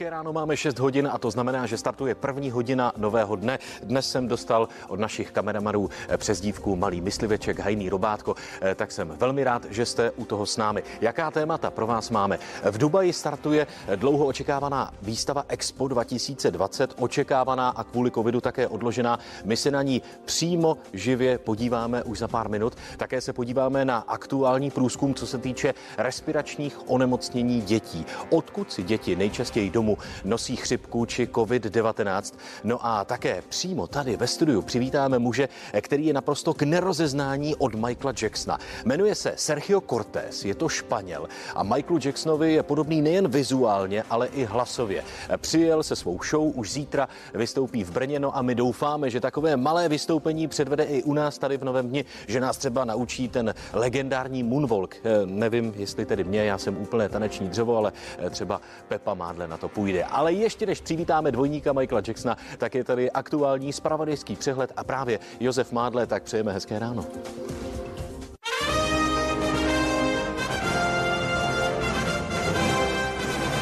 Ráno máme 6 hodin a to znamená, že startuje první hodina nového dne. Dnes jsem dostal od našich kameramanů přezdívku Malý mysliveček, hajný robátko, eh, tak jsem velmi rád, že jste u toho s námi. Jaká témata pro vás máme? V Dubaji startuje dlouho očekávaná výstava Expo 2020, očekávaná a kvůli covidu také odložená. My se na ní přímo živě podíváme už za pár minut. Také se podíváme na aktuální průzkum, co se týče respiračních onemocnění dětí. Odkud si děti nejčastěji domů domu nosí chřipku či COVID-19. No a také přímo tady ve studiu přivítáme muže, který je naprosto k nerozeznání od Michaela Jacksona. Jmenuje se Sergio Cortés, je to Španěl a Michaelu Jacksonovi je podobný nejen vizuálně, ale i hlasově. Přijel se svou show, už zítra vystoupí v Brně, no a my doufáme, že takové malé vystoupení předvede i u nás tady v Novém dni, že nás třeba naučí ten legendární moonwalk. Eh, nevím, jestli tedy mě, já jsem úplné taneční dřevo, ale eh, třeba Pepa Mádle na to půjde. Ale ještě než přivítáme dvojníka Michaela Jacksona, tak je tady aktuální spravodajský přehled a právě Josef Mádle, tak přejeme hezké ráno.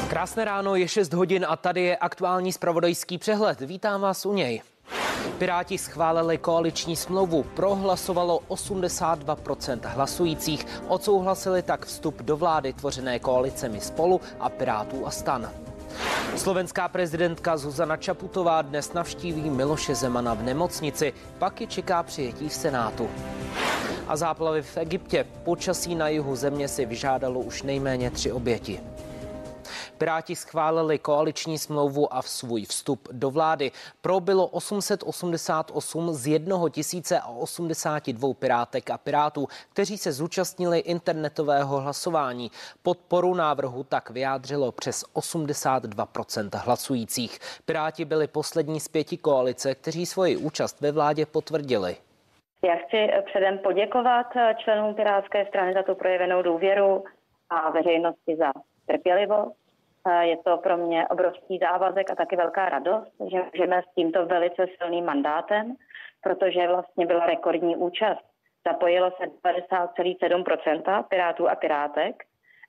Krásné ráno, je 6 hodin a tady je aktuální spravodajský přehled. Vítám vás u něj. Piráti schválili koaliční smlouvu, prohlasovalo 82% hlasujících, odsouhlasili tak vstup do vlády tvořené koalicemi spolu a Pirátů a stan. Slovenská prezidentka Zuzana Čaputová dnes navštíví Miloše Zemana v nemocnici, pak je čeká přijetí v Senátu. A záplavy v Egyptě. Počasí na jihu země si vyžádalo už nejméně tři oběti. Piráti schválili koaliční smlouvu a v svůj vstup do vlády. Pro bylo 888 z 1082 pirátek a pirátů, kteří se zúčastnili internetového hlasování. Podporu návrhu tak vyjádřilo přes 82% hlasujících. Piráti byli poslední z pěti koalice, kteří svoji účast ve vládě potvrdili. Já chci předem poděkovat členům Pirátské strany za tu projevenou důvěru a veřejnosti za trpělivost. Je to pro mě obrovský závazek a taky velká radost, že můžeme s tímto velice silným mandátem, protože vlastně byla rekordní účast. Zapojilo se 50,7% pirátů a pirátek,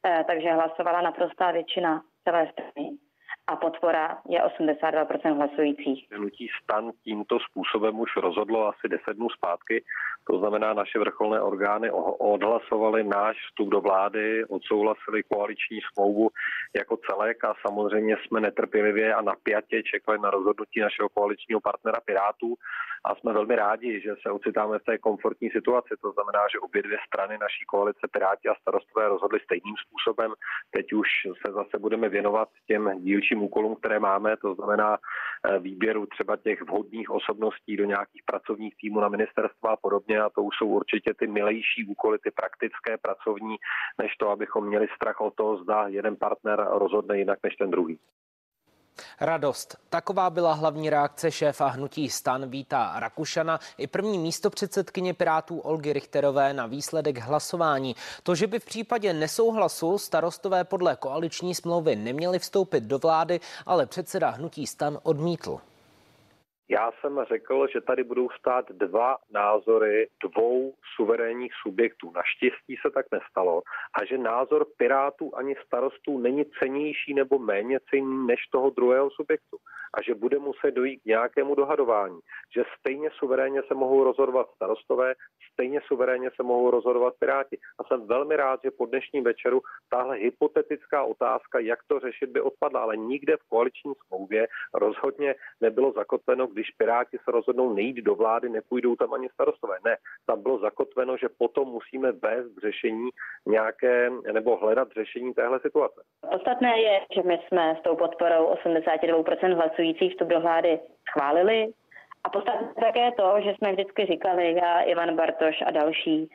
eh, takže hlasovala naprostá většina celé strany a podpora je 82% hlasujících. Hnutí stan tímto způsobem už rozhodlo asi 10 dnů zpátky. To znamená, naše vrcholné orgány odhlasovali náš vstup do vlády, odsouhlasili koaliční smlouvu jako celek a samozřejmě jsme netrpělivě a napjatě čekali na rozhodnutí našeho koaličního partnera Pirátů a jsme velmi rádi, že se ocitáme v té komfortní situaci. To znamená, že obě dvě strany naší koalice Piráti a starostové rozhodli stejným způsobem. Teď už se zase budeme věnovat těm dílčím úkolům, které máme, to znamená eh, výběru třeba těch vhodných osobností do nějakých pracovních týmů na ministerstva a podobně. A to už jsou určitě ty milejší úkoly, ty praktické pracovní, než to, abychom měli strach o to, zda jeden partner rozhodne jinak než ten druhý. Radost. Taková byla hlavní reakce šéfa hnutí stan Víta Rakušana i první místo předsedkyně Pirátů Olgy Richterové na výsledek hlasování. To, že by v případě nesouhlasu starostové podle koaliční smlouvy neměli vstoupit do vlády, ale předseda hnutí stan odmítl. Já jsem řekl, že tady budou stát dva názory dvou suverénních subjektů. Naštěstí se tak nestalo a že názor Pirátů ani starostů není cenější nebo méně cenný než toho druhého subjektu a že bude muset dojít k nějakému dohadování, že stejně suverénně se mohou rozhodovat starostové, stejně suverénně se mohou rozhodovat Piráti. A jsem velmi rád, že po dnešním večeru tahle hypotetická otázka, jak to řešit, by odpadla, ale nikde v koaliční smlouvě rozhodně nebylo zakotveno, když Piráti se rozhodnou nejít do vlády, nepůjdou tam ani starostové. Ne, tam bylo zakotveno, že potom musíme vést řešení nějaké, nebo hledat řešení téhle situace. Ostatné je, že my jsme s tou podporou 82% hlasujících vstup do vlády schválili. A podstatné také to, že jsme vždycky říkali, já, Ivan Bartoš a další,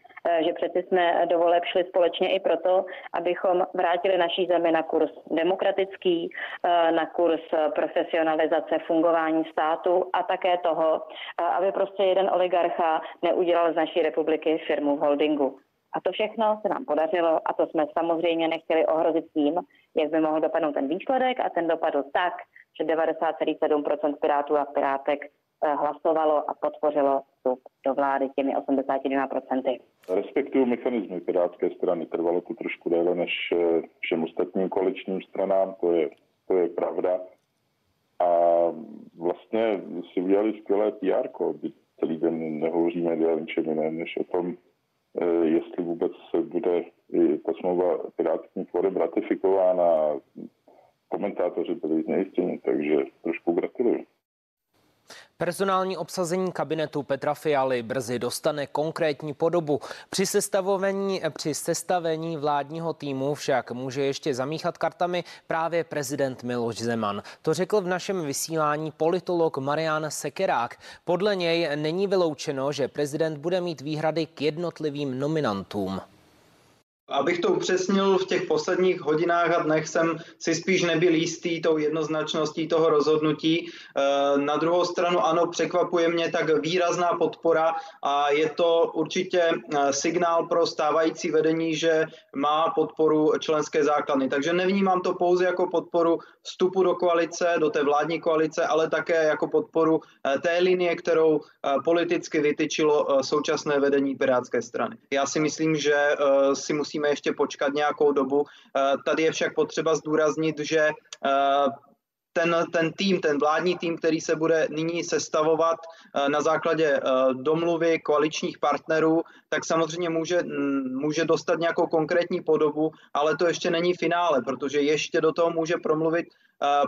že přeci jsme do voleb šli společně i proto, abychom vrátili naší zemi na kurz demokratický, eh, na kurz profesionalizace fungování státu a také toho, eh, aby prostě jeden oligarcha neudělal z naší republiky firmu v holdingu. A to všechno se nám podařilo a to jsme samozřejmě nechtěli ohrozit tím, jak by mohl dopadnout ten výsledek a ten dopadl tak, že 90,7% pirátů a pirátek hlasovalo a podpořilo vstup do vlády těmi 82%. Respektuju mechanizmy Pirátské strany. Trvalo to trošku déle než všem ostatním koaličním stranám. To je to je pravda. A vlastně si udělali skvělé PR, celý den nehovoříme o ničem jiném, než o tom, eh, jestli vůbec bude ta smlouva pirátských forem ratifikována. Komentátoři byli znejistěni, takže trošku gratuluju. Personální obsazení kabinetu Petra Fialy brzy dostane konkrétní podobu. Při sestavení, při sestavení vládního týmu však může ještě zamíchat kartami právě prezident Miloš Zeman. To řekl v našem vysílání politolog Marian Sekerák. Podle něj není vyloučeno, že prezident bude mít výhrady k jednotlivým nominantům. Abych to upřesnil, v těch posledních hodinách a dnech jsem si spíš nebyl jistý tou jednoznačností toho rozhodnutí. Eh, na druhou stranu ano, překvapuje mě tak výrazná podpora a je to určitě eh, signál pro stávající vedení, že má podporu členské základny. Takže nevnímám to pouze jako podporu vstupu do koalice, do té vládní koalice, ale také jako podporu eh, té linie, kterou politicky vytyčilo současné vedení Pirátské strany. Já si myslím, že si musíme musíme ještě počkat nějakou dobu. Eh, tady je však potřeba zdůraznit, že eh, ten, ten tým, ten vládní tým, který se bude nyní sestavovat eh, na základě domluvy koaličních partnerů, tak samozřejmě může, může dostat nějakou konkrétní podobu, ale to ještě není finále, protože ještě do toho může promluvit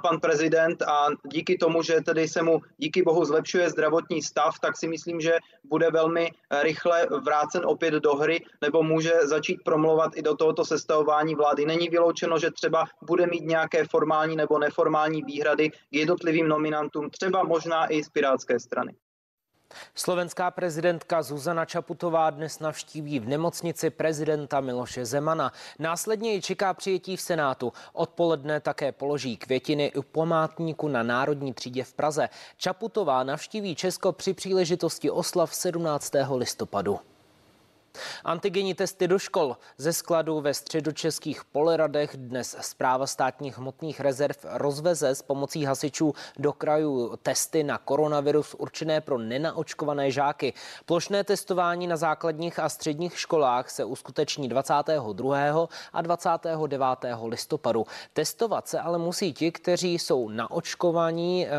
pan prezident a díky tomu, že tedy se mu díky bohu zlepšuje zdravotní stav, tak si myslím, že bude velmi rychle vrácen opět do hry nebo může začít promluvat i do tohoto sestavování vlády. Není vyloučeno, že třeba bude mít nějaké formální nebo neformální výhrady k jednotlivým nominantům, třeba možná i z Pirátské strany. Slovenská prezidentka Zuzana Čaputová dnes navštíví v nemocnici prezidenta Miloše Zemana. Následně ji čeká přijetí v Senátu. Odpoledne také položí květiny u památníku na Národní třídě v Praze. Čaputová navštíví Česko při příležitosti oslav 17. listopadu. Antigenní testy do škol. Ze skladu ve středočeských Poleradech dnes zpráva státních hmotných rezerv rozveze s pomocí hasičů do krajů testy na koronavirus určené pro nenaočkované žáky. Plošné testování na základních a středních školách se uskuteční 22. a 29. listopadu. Testovat se ale musí ti, kteří jsou naočkovaní eh,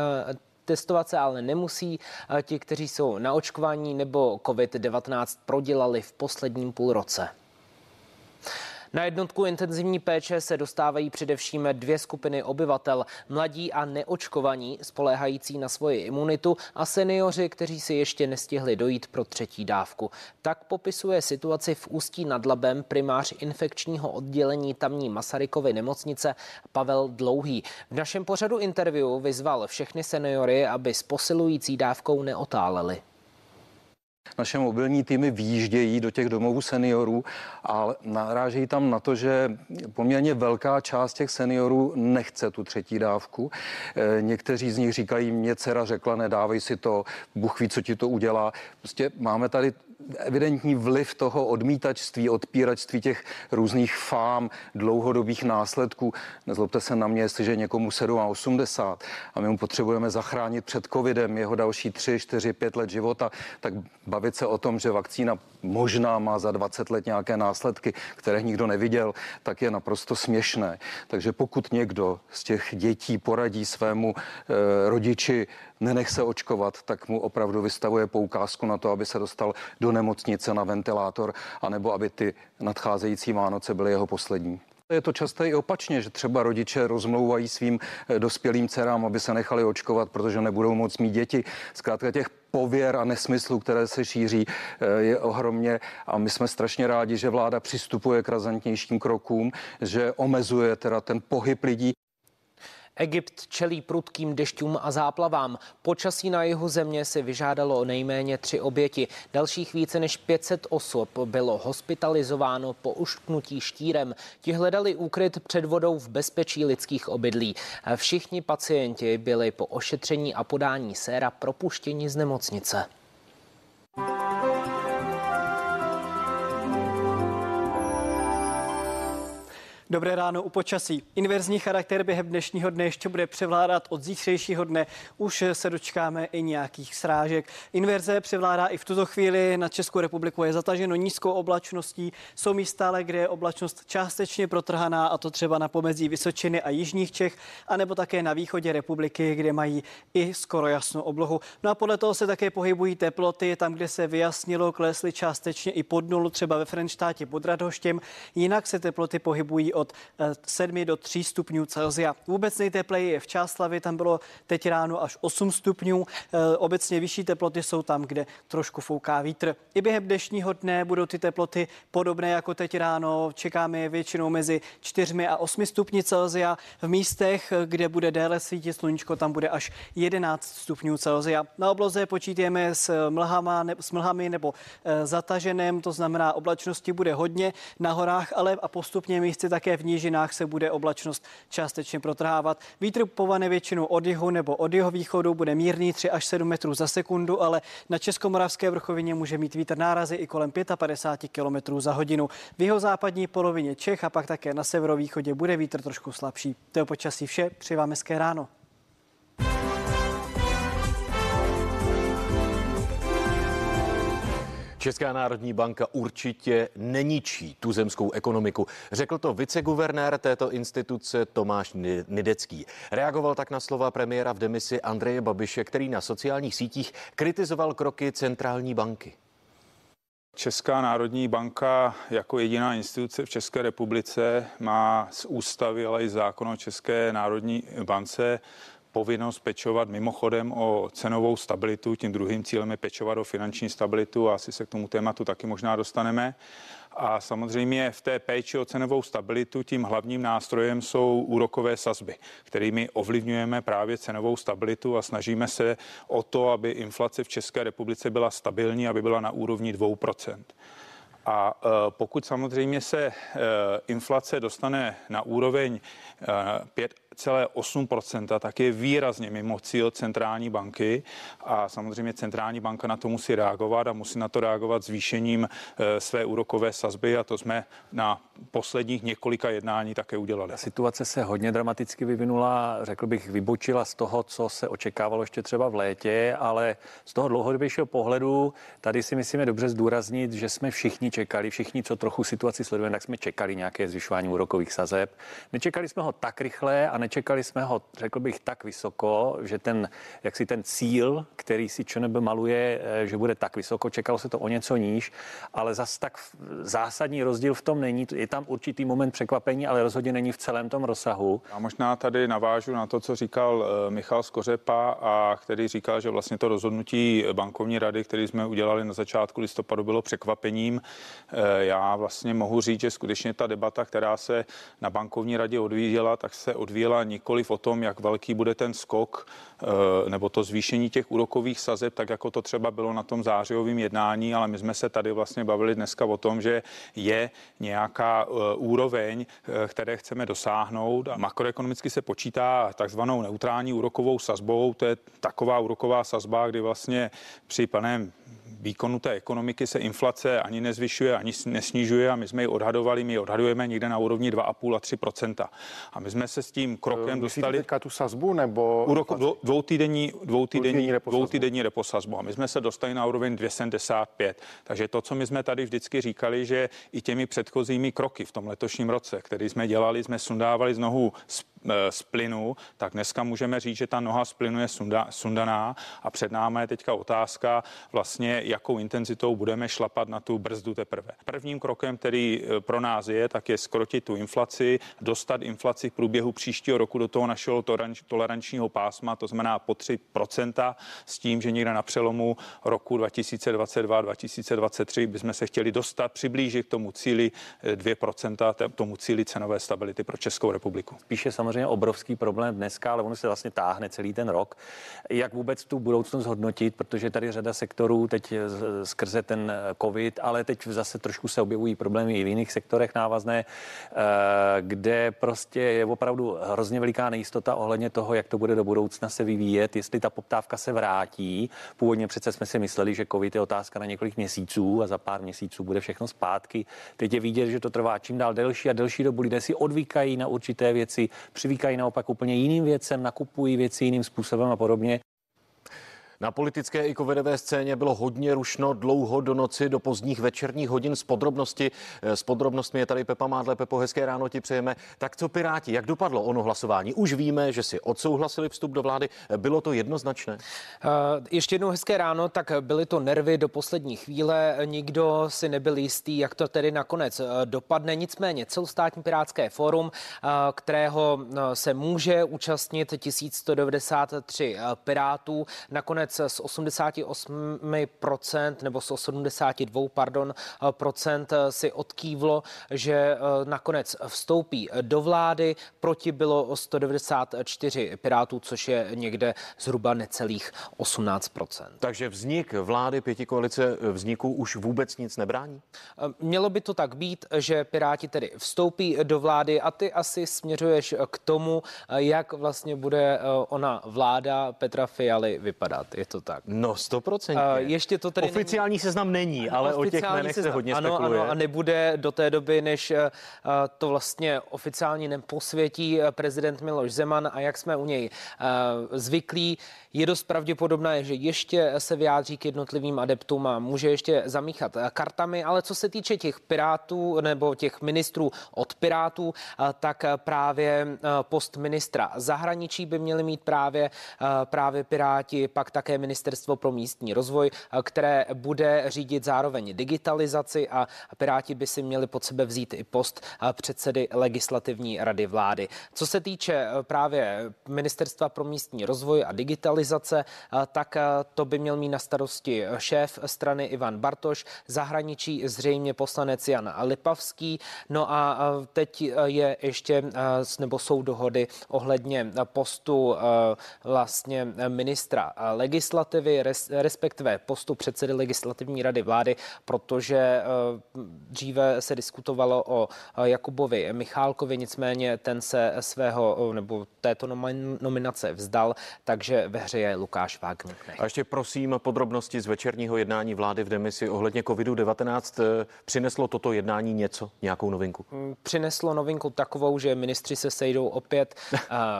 Testovat se ale nemusí ti, kteří jsou na očkování nebo COVID-19 prodělali v posledním půlroce. Na jednotku intenzivní péče se dostávají především dvě skupiny obyvatel. Mladí a neočkovaní, spoléhající na svoji imunitu a seniori, kteří si ještě nestihli dojít pro třetí dávku. Tak popisuje situaci v Ústí nad Labem primář infekčního oddělení tamní Masarykovy nemocnice Pavel Dlouhý. V našem pořadu interview vyzval všechny seniory, aby s posilující dávkou neotáleli. Naše mobilní týmy výjíždějí do těch domovů seniorů a narážejí tam na to, že poměrně velká část těch seniorů nechce tu třetí dávku. Eh, někteří z nich říkají, mě dcera řekla, nedávej si to, Bůh ví, co ti to udělá. Prostě máme tady evidentní vliv toho odmítačství, odpíračství těch různých fám, dlouhodobých následků. Nezlobte se na mě, jestliže někomu 7 a 80 a my mu potřebujeme zachránit před covidem jeho další 3, 4, 5 let života, tak bavit se o tom, že vakcína možná má za 20 let nějaké následky, které nikdo neviděl, tak je naprosto směšné. Takže pokud někdo z těch dětí poradí svému e, rodiči, nenech se očkovat, tak mu opravdu vystavuje poukázku na to, aby se dostal do nemocnice na ventilátor, anebo aby ty nadcházející Vánoce byly jeho poslední. Je to často i opačně, že třeba rodiče rozmlouvají svým eh, dospělým dcerám, aby se nechali očkovat, protože nebudou moc mít děti. Zkrátka těch pověr a nesmyslů, které se šíří, eh, je ohromně a my jsme strašně rádi, že vláda přistupuje k razantnějším krokům, že omezuje teda ten pohyb lidí. Egypt čelí prudkým dešťům a záplavám. Počasí na jihu země si vyžádalo nejméně tři oběti. Dalších více než 500 osob bylo hospitalizováno po uštknutí štírem. Ti hledali úkryt před vodou v bezpečí lidských obydlí. Všichni pacienti byli po ošetření a podání séra propuštěni z nemocnice. Dobré ráno u počasí. Inverzní charakter během dnešního dne ještě bude převládat od zítřejšího dne. Už se dočkáme i nějakých srážek. Inverze převládá i v tuto chvíli. Na Českou republiku je zataženo nízkou oblačností. Jsou místa, ale kde je oblačnost částečně protrhaná, a to třeba na pomezí Vysočiny a Jižních Čech, anebo také na východě republiky, kde mají i skoro jasnou oblohu. No a podle toho se také pohybují teploty. Tam, kde se vyjasnilo, klesly částečně i pod nulu, třeba ve Frenštátě pod Radhoštěm. Jinak se teploty pohybují od 7 eh, do 3 stupňů Celsia. Vůbec nejtepleji je v Čáslavi, tam bylo teď ráno až 8 stupňů. Eh, obecně vyšší teploty jsou tam, kde trošku fouká vítr. I během dnešního dne budou ty teploty podobné jako teď ráno. Čekáme je většinou mezi 4 a 8 stupni Celsia. V místech, kde bude déle svítit sluníčko, tam bude až 11 stupňů Celsia. Na obloze počítáme s, mlhama, ne, s mlhami nebo e, zataženém, to znamená oblačnosti bude hodně na horách, ale a postupně místy také v nížinách se bude oblačnost částečně protrhávat. Vítr povane většinou od jihu nebo od jeho východu bude mírný 3 až 7 metrů za sekundu, ale na Českomoravské vrchovině může mít vítr nárazy i kolem 55 km za hodinu. V jeho západní polovině Čech a pak také na severovýchodě bude vítr trošku slabší. To je počasí vše, přeji vám hezké ráno. Česká národní banka určitě neničí tuzemskou ekonomiku. Řekl to viceguvernér této instituce Tomáš Nidecký. Reagoval tak na slova premiéra v demisi Andreje Babiše, který na sociálních sítích kritizoval kroky centrální banky. Česká národní banka jako jediná instituce v České republice má z ústavy, ale i zákon o České národní bance povinnost pečovat mimochodem o cenovou stabilitu. Tím druhým cílem je pečovat o finanční stabilitu a asi se k tomu tématu taky možná dostaneme. A samozřejmě v té péči o cenovou stabilitu tím hlavním nástrojem jsou úrokové sazby, kterými ovlivňujeme právě cenovou stabilitu a snažíme se o to, aby inflace v České republice byla stabilní, aby byla na úrovni 2%. A e, pokud samozřejmě se e, inflace dostane na úroveň 5 e, 2,8%, tak je výrazně mimo cíl centrální banky a samozřejmě centrální banka na to musí reagovat a musí na to reagovat zvýšením eh, své úrokové sazby a to jsme na posledních několika jednání také udělali. Situace se hodně dramaticky vyvinula, řekl bych, vybočila z toho, co se očekávalo ještě třeba v létě, ale z toho dlouhodobějšího pohledu tady si myslíme dobře zdůraznit, že jsme všichni čekali, všichni, co trochu situaci sledujeme, tak jsme čekali nějaké zvyšování úrokových sazeb. Nečekali jsme ho tak rychle a nečekali jsme ho, řekl bych, tak vysoko, že ten, jak si ten cíl, který si ČNB maluje, eh, že bude tak vysoko, čekalo se to o něco níž, ale zas tak zásadní rozdíl v tom není. Je tam určitý moment překvapení, ale rozhodně není v celém tom rozsahu. A možná tady navážu na to, co říkal eh, Michal Skořepa a který říkal, že vlastně to rozhodnutí bankovní rady, který jsme udělali na začátku listopadu, bylo překvapením. Eh, já vlastně mohu říct, že skutečně ta debata, která se na bankovní radě odvíjela, tak se odvíjela mluvila nikoliv o tom, jak velký bude ten skok eh, nebo to zvýšení těch úrokových sazeb, tak jako to třeba bylo na tom zářijovém jednání, ale my jsme se tady vlastně bavili dneska o tom, že je nějaká eh, úroveň, eh, které chceme dosáhnout. A makroekonomicky se počítá takzvanou neutrální úrokovou sazbou. To je taková úroková sazba, kdy vlastně při plném výkonu té ekonomiky se inflace ani nezvyšuje, ani nesnižuje a my jsme ji odhadovali, my ji odhadujeme někde na úrovni 2,5 a 3 A my jsme se s tím krokem Myslíte dostali... teďka tu sazbu nebo... Úrok, dvou, dvoutýdenní, dvoutýdenní, dvoutýdenní reposazbu. A my jsme se dostali na úroveň 275. Takže to, co my jsme tady vždycky říkali, že i těmi předchozími kroky v tom letošním roce, který jsme dělali, jsme sundávali z nohu Eh, z plynu, tak dneska můžeme říct, že ta noha z plynu je sunda, sundaná a před námi je teďka otázka vlastně, jakou intenzitou budeme šlapat na tu brzdu teprve. Prvním krokem, který eh, pro nás je, tak je skrotit tu inflaci, dostat inflaci v průběhu příštího roku do toho našeho tolerančního pásma, to znamená po 3%, s tím, že někde na přelomu roku 2022-2023 bychom se chtěli dostat, přiblížit k tomu cíli 2%, eh, tomu cíli cenové stability pro Českou republiku. Spíše samozřejmě samozřejmě obrovský problém dneska, ale ono se vlastně táhne celý ten rok. Jak vůbec tu budoucnost hodnotit, protože tady řada sektorů teď skrze ten COVID, ale teď zase trošku se objevují problémy i v jiných sektorech návazné, eh, kde prostě je opravdu hrozně veliká nejistota ohledně toho, jak to bude do budoucna se vyvíjet, jestli ta poptávka se vrátí. Původně přece jsme si mysleli, že COVID je otázka na několik měsíců a za pár měsíců bude všechno zpátky. Teď je vidět, že to trvá čím dál delší a delší dobu. Lidé si odvykají na určité věci, přivíkají naopak úplně jiným věcem, nakupují věci jiným způsobem a podobně. Na politické i covidové scéně bylo hodně rušno dlouho do noci, do pozdních večerních hodin. Z podrobnosti, s podrobnostmi je tady Pepa Mádle. Pepo, hezké ráno ti přejeme. Tak co Piráti, jak dopadlo ono hlasování? Už víme, že si odsouhlasili vstup do vlády. Bylo to jednoznačné? Uh, ještě jednou hezké ráno, tak byly to nervy do poslední chvíle. Nikdo si nebyl jistý, jak to tedy nakonec eh, dopadne. Nicméně celostátní pirátské fórum, kterého se může účastnit 1193 pirátů, nakonec nakonec z 88% nebo z 82, pardon, procent si odkývlo, že eh, nakonec vstoupí do vlády. Proti bylo 194 pirátů, což je někde zhruba necelých 18%. Takže vznik vlády pěti koalice vzniku už vůbec nic nebrání? Eh, mělo by to tak být, že Piráti tedy vstoupí do vlády a ty asi směřuješ k tomu, eh, jak vlastně bude ona vláda Petra Fialy vypadat. Je to tak? No, stoprocentně. Ještě to tedy Oficiální není... seznam není, ale o těch jménech seznam. se hodně ano, spekuluje. Ano, a nebude do té doby, než uh, to vlastně oficiálně neposvětí eh, prezident Miloš Zeman a jak jsme u něj uh, zvyklí, je dost pravděpodobné, že ještě se vyjádří k jednotlivým adeptům a může ještě zamíchat kartami, ale co se týče těch pirátů nebo těch ministrů od pirátů, tak právě post ministra zahraničí by měli mít právě, právě piráti, pak také ministerstvo pro místní rozvoj, které bude řídit zároveň digitalizaci a piráti by si měli pod sebe vzít i post předsedy legislativní rady vlády. Co se týče právě ministerstva pro místní rozvoj a digitalizaci, globalizace, tak to by měl mít na starosti šéf strany Ivan Bartoš, zahraničí zřejmě poslanec Jan Lipavský. No a teď je ještě, nebo jsou dohody ohledně postu vlastně ministra legislativy, respektive postu předsedy legislativní rady vlády, protože dříve se diskutovalo o Jakubovi Michálkovi, nicméně ten se svého nebo této nominace vzdal, takže ve hře je Lukáš Wagner. A ještě prosím podrobnosti z večerního jednání vlády v demisi ohledně COVID-19. Eh, přineslo toto jednání něco, nějakou novinku? Mm, přineslo novinku takovou, že ministři se sejdou opět eh,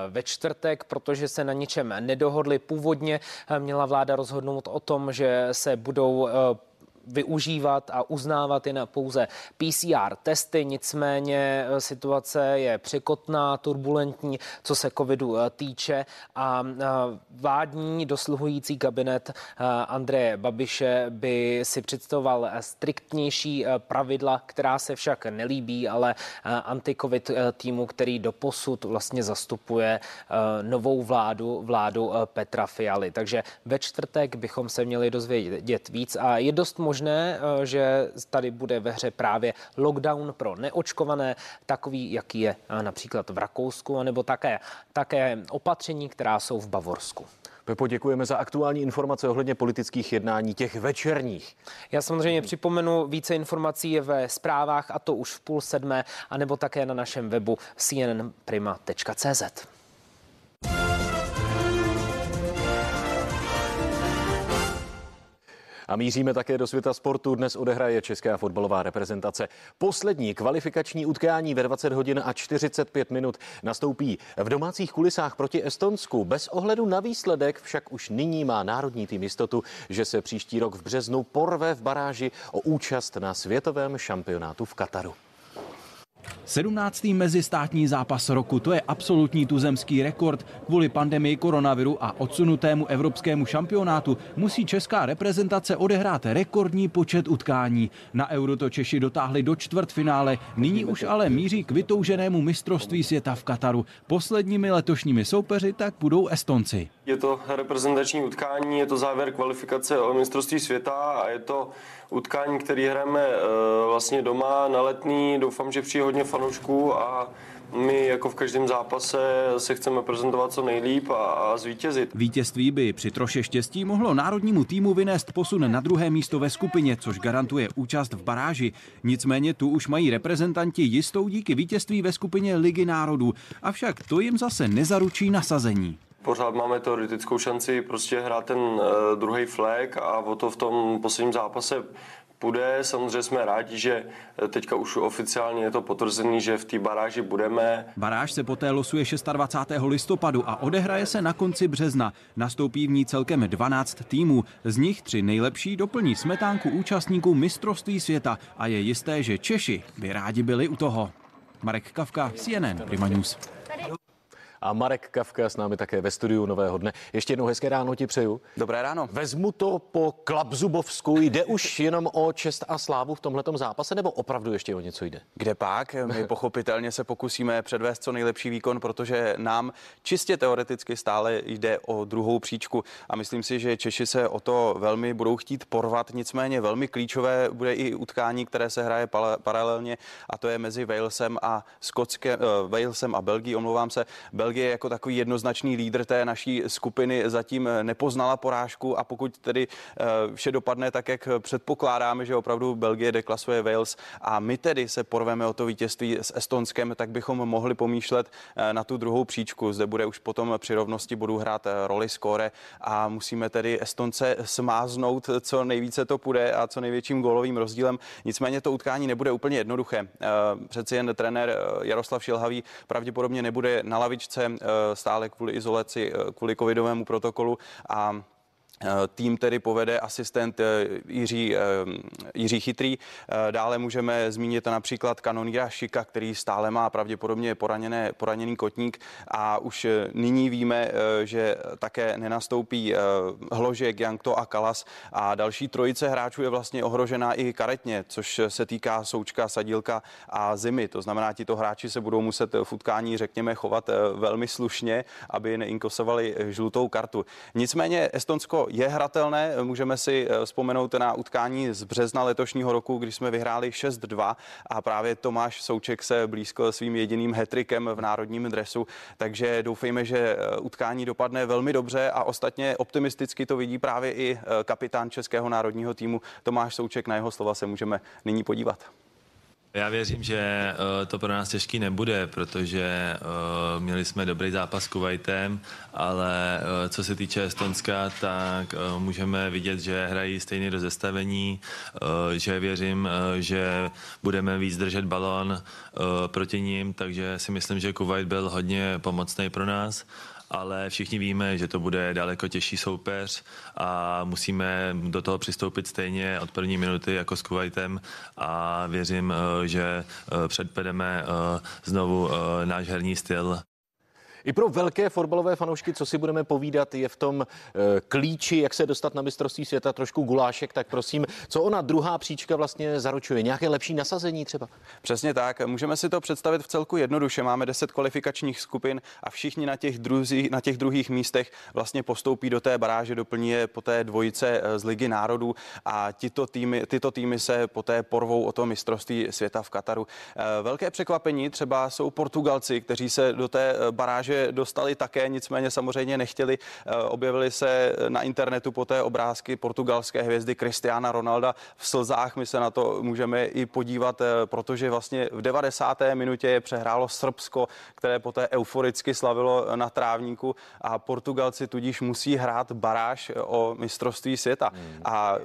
ve čtvrtek, protože se na ničem nedohodli. Původně eh, měla vláda rozhodnout o tom, že se budou využívat a uznávat jen pouze PCR testy, nicméně eh, situace je překotná, turbulentní, co se covidu eh, týče a eh, vládní dosluhující kabinet Andreje Babiše by si představoval striktnější pravidla, která se však nelíbí, ale anti-covid týmu, který doposud vlastně zastupuje novou vládu, vládu Petra Fialy. Takže ve čtvrtek bychom se měli dozvědět víc a je dost možné, možné, eh, že tady bude ve hře právě lockdown pro neočkované, takový, jaký je eh, například v Rakousku, nebo také, také opatření, která jsou v Bavorsku. Pepo, děkujeme za aktuální informace ohledně politických jednání, těch večerních. Já samozřejmě připomenu více informací ve zprávách, a to už v půl sedmé, anebo také na našem webu cnnprima.cz. A míříme také do světa sportu. Dnes odehraje česká fotbalová reprezentace. Poslední kvalifikační utkání ve 20 hodin a 45 minut nastoupí v domácích kulisách proti Estonsku. Bez ohledu na výsledek však už nyní má národní tým jistotu, že se příští rok v březnu porve v baráži o účast na světovém šampionátu v Kataru. 17. mezistátní zápas roku, to je absolutní tuzemský rekord. Kvůli pandemii koronaviru a odsunutému evropskému šampionátu musí česká reprezentace odehrát rekordní počet utkání. Na Euro to Češi dotáhli do čtvrtfinále, nyní už ale míří k vytouženému mistrovství světa v Kataru. Posledními letošními soupeři tak budou Estonci. Je to reprezentační utkání, je to závěr kvalifikace o mistrovství světa a je to utkání, který hrajeme eh, vlastně doma na letný. Doufám, že přijde hodně fanoušků a My jako v každém zápase se chceme prezentovat co nejlíp a, a zvítězit. Vítězství by při troše štěstí mohlo národnímu týmu vynést posun na druhé místo ve skupině, což garantuje účast v baráži. Nicméně tu už mají reprezentanti jistou díky vítězství ve skupině Ligy národů. Avšak to jim zase nezaručí nasazení pořád máme teoretickou šanci prostě hrát ten uh, druhý flag a o to v tom posledním zápase půjde. Samozřejmě jsme rádi, že teďka už oficiálně je to potvrzený, že v té baráži budeme. Baráž se poté losuje 26. listopadu a odehraje se na konci března. Nastoupí v ní celkem 12 týmů. Z nich tři nejlepší doplní smetánku účastníků mistrovství světa a je jisté, že Češi by rádi byli u toho. Marek Kavka, CNN Prima News a Marek Kavka s námi také ve studiu Nového dne. Ještě jednou hezké ráno ti přeju. Dobré ráno. Vezmu to po Klapzubovsku. Jde už jenom o čest a slávu v tomhletom zápase, nebo opravdu ještě o něco jde? Kde pak? My pochopitelně se pokusíme předvést co nejlepší výkon, protože nám čistě teoreticky stále jde o druhou příčku a myslím si, že Češi se o to velmi budou chtít porvat. Nicméně velmi klíčové bude i utkání, které se hraje paralelně a to je mezi Walesem a Skotské, uh, Walesem a Belgií, omlouvám se. Belgie Belgie jako takový jednoznačný lídr té naší skupiny zatím nepoznala porážku a pokud tedy eh, vše dopadne tak, jak předpokládáme, že opravdu Belgie deklasuje Wales a my tedy se porveme o to vítězství s Estonskem, tak bychom mohli pomýšlet eh, na tu druhou příčku. Zde bude už potom při rovnosti budou hrát eh, roli skóre a musíme tedy Estonce smáznout, co nejvíce to půjde a co největším gólovým rozdílem. Nicméně to utkání nebude úplně jednoduché. Přeci jen trenér Jaroslav Šilhavý pravděpodobně nebude na lavičce stále kvůli izolaci, eh, kvůli covidovému protokolu a Eh, tým tedy povede asistent eh, Jiří, eh, Jiří Chytrý. Dále můžeme zmínit například kanoníra Šika, který stále má pravděpodobně poraněné, poraněný kotník a už nyní víme, že také nenastoupí Hložek, Jankto a Kalas a další trojice hráčů je vlastně ohrožená i karetně, což se týká Součka, Sadílka a Zimy. To znamená, tito hráči se budou muset v utkání, řekněme, chovat velmi slušně, aby neinkosovali žlutou kartu. Nicméně Estonsko je hratelné. Můžeme si eh, vzpomenout na utkání z března letošního roku, kdy jsme vyhráli 6-2 a právě Tomáš Souček se blízko svým jediným hetrikem v národním dresu. Takže doufejme, že eh, utkání dopadne velmi dobře a ostatně optimisticky to vidí právě i eh, kapitán českého národního týmu Tomáš Souček. Na jeho slova se můžeme nyní podívat. Já věřím, že uh, to pro nás těžký nebude, protože uh, měli jsme dobrý zápas s Kuwaitem, ale uh, co se týče Estonska, tak můžeme vidět, že hrají stejné rozestavení, že věřím, že budeme víc držet balon proti ním, takže si myslím, že Kuwait byl hodně pomocný pro nás ale všichni víme, že to bude daleko těžší soupeř a musíme do toho přistoupit stejně od první minuty jako s Kuwaitem a věřím, eh, že eh, předvedeme eh, znovu náš herní styl. I pro velké fotbalové fanoušky, co si budeme povídat, je v tom e, klíči, jak se dostat na mistrovství světa, trošku gulášek, tak prosím, co ona druhá příčka vlastně zaručuje? Nějaké lepší nasazení třeba? Přesně tak. Můžeme si to představit v celku jednoduše. Máme 10 kvalifikačních skupin a všichni na těch, druzí, na těch druhých místech vlastně postoupí do té baráže, doplní je po té dvojice eh, z Ligy národů a tyto týmy, tyto týmy se poté porvou o to mistrovství světa v Kataru. Eh, velké překvapení třeba jsou Portugalci, kteří se do té baráže že dostali také, nicméně samozřejmě nechtěli. Eh, objevili se na internetu poté obrázky portugalské hvězdy Cristiana Ronalda v slzách. My se na to můžeme i podívat, eh, protože vlastně v 90. minutě je přehrálo Srbsko, které poté euforicky slavilo na trávníku a Portugalci tudíž musí hrát baráž o mistrovství světa. Hmm. A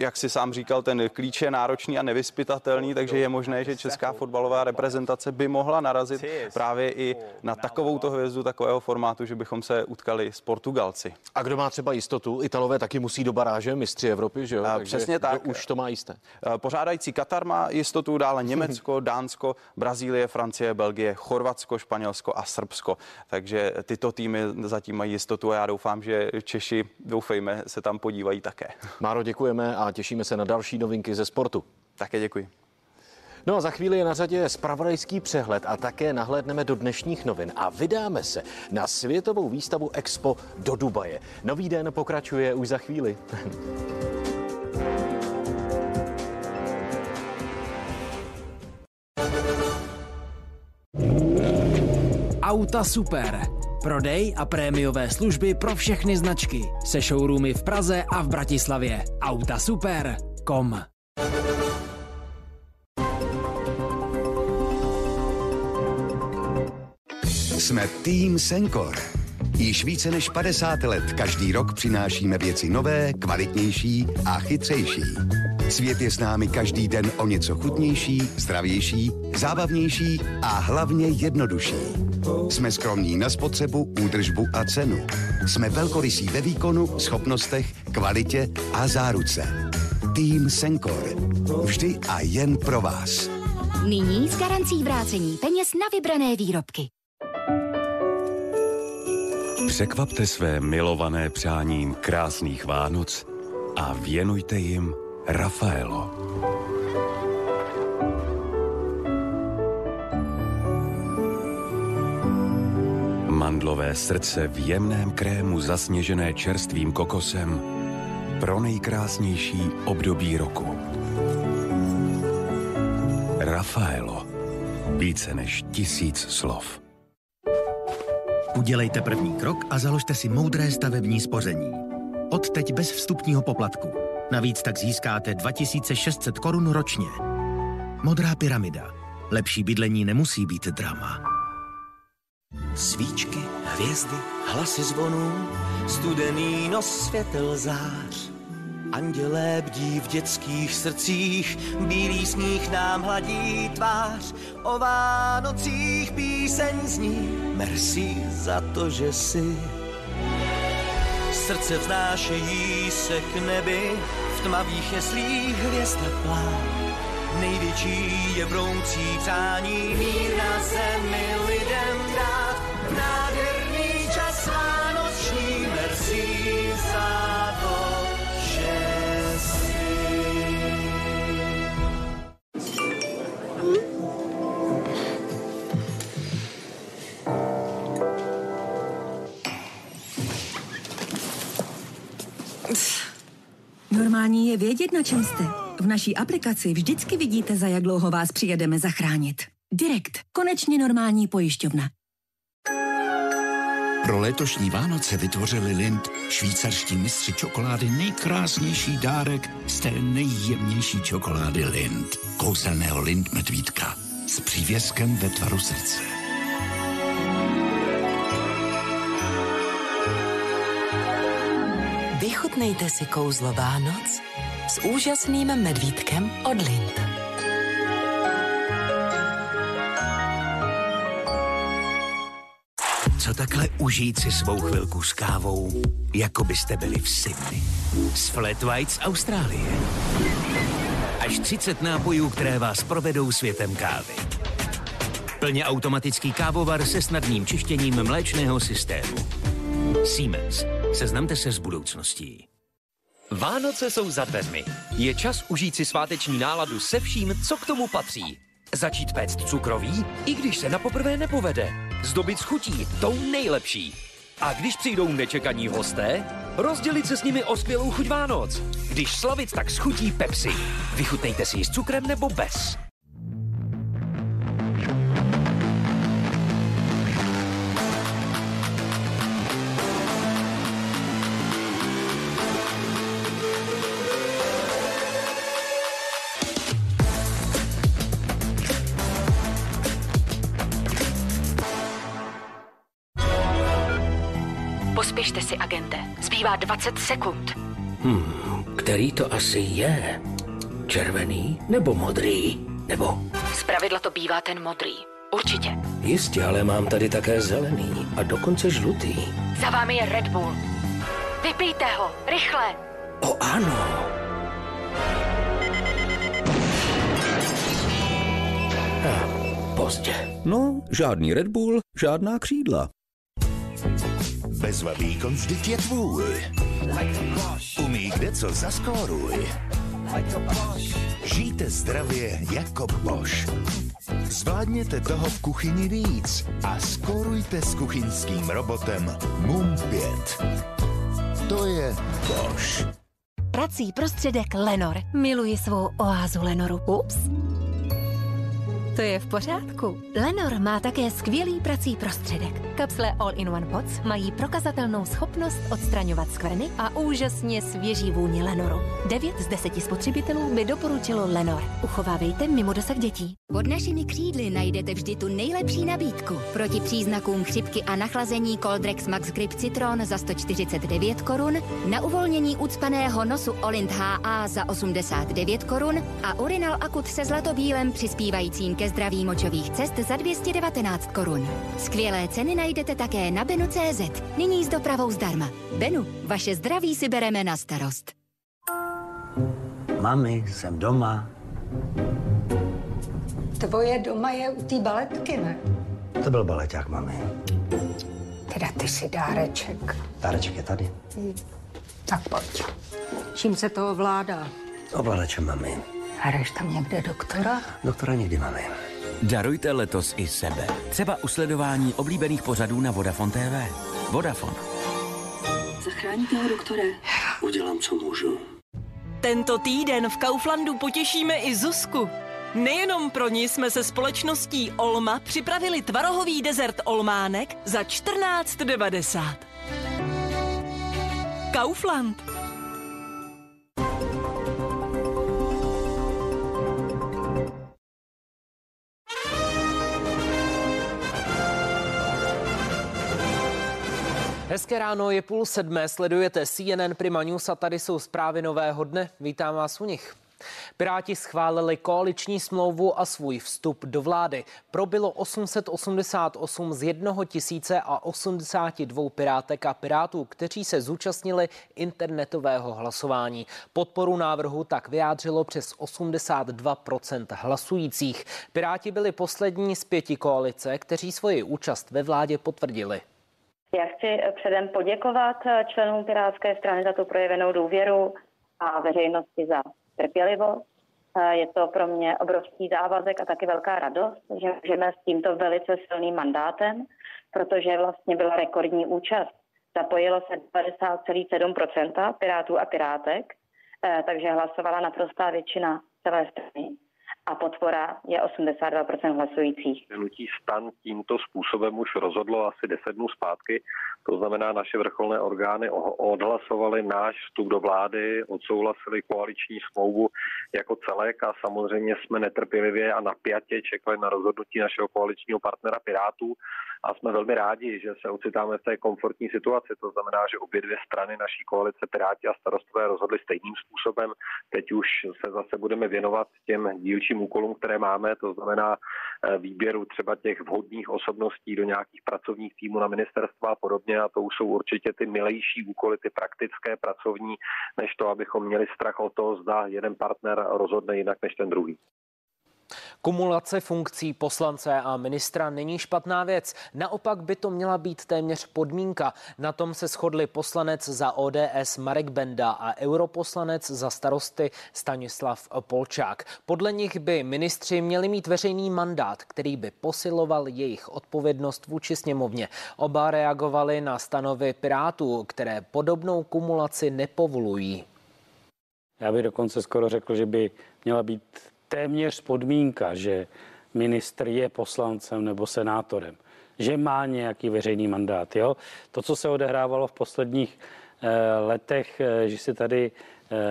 jak si sám říkal, ten klíč je náročný a nevyspytatelný, takže je možné, že česká fotbalová reprezentace by mohla narazit právě i na takovouto hvězdu takového formátu, že bychom se utkali s Portugalci. A kdo má třeba jistotu? Italové taky musí do baráže, mistři Evropy, že jo? A přesně tak. Už to má jisté. Pořádající Katar má jistotu, dále Německo, Dánsko, Brazílie, Francie, Belgie, Chorvatsko, Španělsko a Srbsko. Takže tyto týmy zatím mají jistotu a já doufám, že Češi, doufejme, se tam podívají také. Máro, děkujeme a těšíme se na další novinky ze sportu. Také děkuji. No a za chvíli je na řadě spravodajský přehled a také nahlédneme do dnešních novin a vydáme se na světovou výstavu Expo do Dubaje. Nový den pokračuje už za chvíli. Auta Super. Prodej a prémiové služby pro všechny značky. Se showroomy v Praze a v Bratislavě. Auta Super. Com. Jsme tým Senkor. Již více než 50 let každý rok přinášíme věci nové, kvalitnější a chytřejší. Svět je s námi každý den o něco chutnější, zdravější, zábavnější a hlavně jednodušší. Jsme skromní na spotřebu, údržbu a cenu. Jsme velkorysí ve výkonu, schopnostech, kvalitě a záruce. Tým Senkor. Vždy a jen pro vás. Nyní s garancí vrácení peněz na vybrané výrobky. Překvapte své milované přáním krásných Vánoc a věnujte jim Rafaelo. Mandlové srdce v jemném krému zasněžené čerstvým kokosem pro nejkrásnější období roku. Rafaelo. Více než tisíc slov. Udělejte první krok a založte si moudré stavební spoření. Odteď bez vstupního poplatku. Navíc tak získáte 2600 korun ročně. Modrá pyramida. Lepší bydlení nemusí být drama. Svíčky, hvězdy, hlasy zvonů, studený nos světel zář. Andělé bdí v dětských srdcích, bílý sníh nám hladí tvář. O Vánocích píseň zní, merci za to, že si. Srdce vznášejí se k nebi, v tmavých jeslích hvězda plá. Největší je vroucí přání mír na zemi lidem Normální je vědět, na čem jste. V naší aplikaci vždycky vidíte, za jak dlouho vás přijedeme zachránit. Direkt. Konečně normální pojišťovna. Pro letošní Vánoce vytvořili Lind, švýcarští mistři čokolády, nejkrásnější dárek z té nejjemnější čokolády Lind. Kouzelného Lind medvídka s přívěskem ve tvaru srdce. Vychutnejte si kouzlo Vánoc s úžasným medvídkem od Lind. Co takhle užít si svou chvilku s kávou, jako byste byli v Sydney. S Flat White z Austrálie. Až 30 nápojů, které vás provedou světem kávy. Plně automatický kávovar se snadným čištěním mléčného systému. Siemens. Seznamte se s budoucností. Vánoce jsou za dveřmi. Je čas užít si sváteční náladu se vším, co k tomu patří. Začít péct cukroví, i když se na poprvé nepovede. Zdobit s chutí, tou nejlepší. A když přijdou nečekaní hosté, rozdělit se s nimi o skvělou chuť Vánoc. Když slavit, tak s chutí Pepsi. Vychutnejte si ji s cukrem nebo bez. Agente. Zbývá 20 sekund. Hmm, který to asi je? Červený nebo modrý? Nebo Zpravidla to bývá ten modrý. Určitě. jistě, ale mám tady také zelený a dokonce žlutý. Za vámi je Red Bull. Vypijte ho, rychle. O ano. Ah, pozdě. No, žádný Red Bull, žádná křídla. Bezva výkon vždyť je tvůj. Umí kde co zaskóruj. Žijte zdravě jako Bosch. Zvládněte toho v kuchyni víc a skórujte s kuchyňským robotem MUM 5. To je Bosch. Prací prostředek Lenor. Miluji svou oázu Lenoru. Ups. To je v pořádku. Lenor má také skvělý prací prostředek. Kapsle All-in-One Pots mají prokazatelnou schopnost odstraňovat skvrny a úžasně svěží vůni Lenoru. 9 z 10 spotřebitelů by doporučilo Lenor. Uchovávejte mimo dosah dětí. Pod našimi křídly najdete vždy tu nejlepší nabídku. Proti příznakům chřipky a nachlazení Coldrex Max Grip Citron za 149 korun, na uvolnění ucpaného nosu Olint HA za 89 korun a Urinal Akut se zlatobílem přispívajícím ke zdraví močových cest za 219 korun. Skvělé ceny najdete také na Benu.cz. Nyní s dopravou zdarma. Benu, vaše zdraví si bereme na starost. Mami, jsem doma. Tvoje doma je u té baletky, ne? To byl baleťák, mami. Teda ty si dáreček. Dáreček je tady. Hm. Tak pojď. Čím se to ovládá? Ovladačem, mami. Hraješ tam někde doktora? Doktora někdy, mami. Darujte letos i sebe. Třeba u sledování oblíbených pořadů na Vodafone TV. Vodafone. Zachráníte ho, doktore? Udělám, co můžu. Tento týden v Kauflandu potěšíme i Zuzku. Nejenom pro ní jsme se společností Olma připravili tvarohový dezert Olmánek za 14,90. Kaufland. Hezké ráno, je půl sedmé, sledujete CNN Prima News a tady jsou zprávy nového dne. Vítám vás u nich. Piráti schválili koaliční smlouvu a svůj vstup do vlády. Probilo 888 z 1082 pirátek a pirátů, kteří se zúčastnili internetového hlasování. Podporu návrhu tak vyjádřilo přes 82% hlasujících. Piráti byli poslední z pěti koalice, kteří svoji účast ve vládě potvrdili. Já chci předem poděkovat členům Pirátské strany za tu projevenou důvěru a veřejnosti za trpělivost. Je to pro mě obrovský závazek a taky velká radost, že můžeme s tímto velice silným mandátem, protože vlastně byla rekordní účast. Zapojilo se 50,7% pirátů a pirátek, eh, takže hlasovala naprostá většina celé strany a podpora je 82% hlasujících. Hnutí stan tímto způsobem už rozhodlo asi 10 dnů zpátky. To znamená, naše vrcholné orgány odhlasovali náš vstup do vlády, odsouhlasili koaliční smlouvu jako celek a samozřejmě jsme netrpělivě a napjatě čekali na rozhodnutí našeho koaličního partnera Pirátů a jsme velmi rádi, že se ocitáme v té komfortní situaci. To znamená, že obě dvě strany naší koalice Piráti a starostové rozhodli stejným způsobem. Teď už se zase budeme věnovat těm dílčím úkolům, které máme, to znamená eh, výběru třeba těch vhodných osobností do nějakých pracovních týmů na ministerstva a podobně. A to už jsou určitě ty milejší úkoly, ty praktické, pracovní, než to, abychom měli strach o to, zda jeden partner rozhodne jinak než ten druhý. Kumulace funkcí poslance a ministra není špatná věc. Naopak by to měla být téměř podmínka. Na tom se shodli poslanec za ODS Marek Benda a europoslanec za starosty Stanislav Polčák. Podle nich by ministři měli mít veřejný mandát, který by posiloval jejich odpovědnost vůči sněmovně. Oba reagovali na stanovy Pirátů, které podobnou kumulaci nepovolují. Já bych dokonce skoro řekl, že by měla být téměř podmínka, že ministr je poslancem nebo senátorem, že má nějaký veřejný mandát. Jo? To, co se odehrávalo v posledních eh, letech, eh, že si tady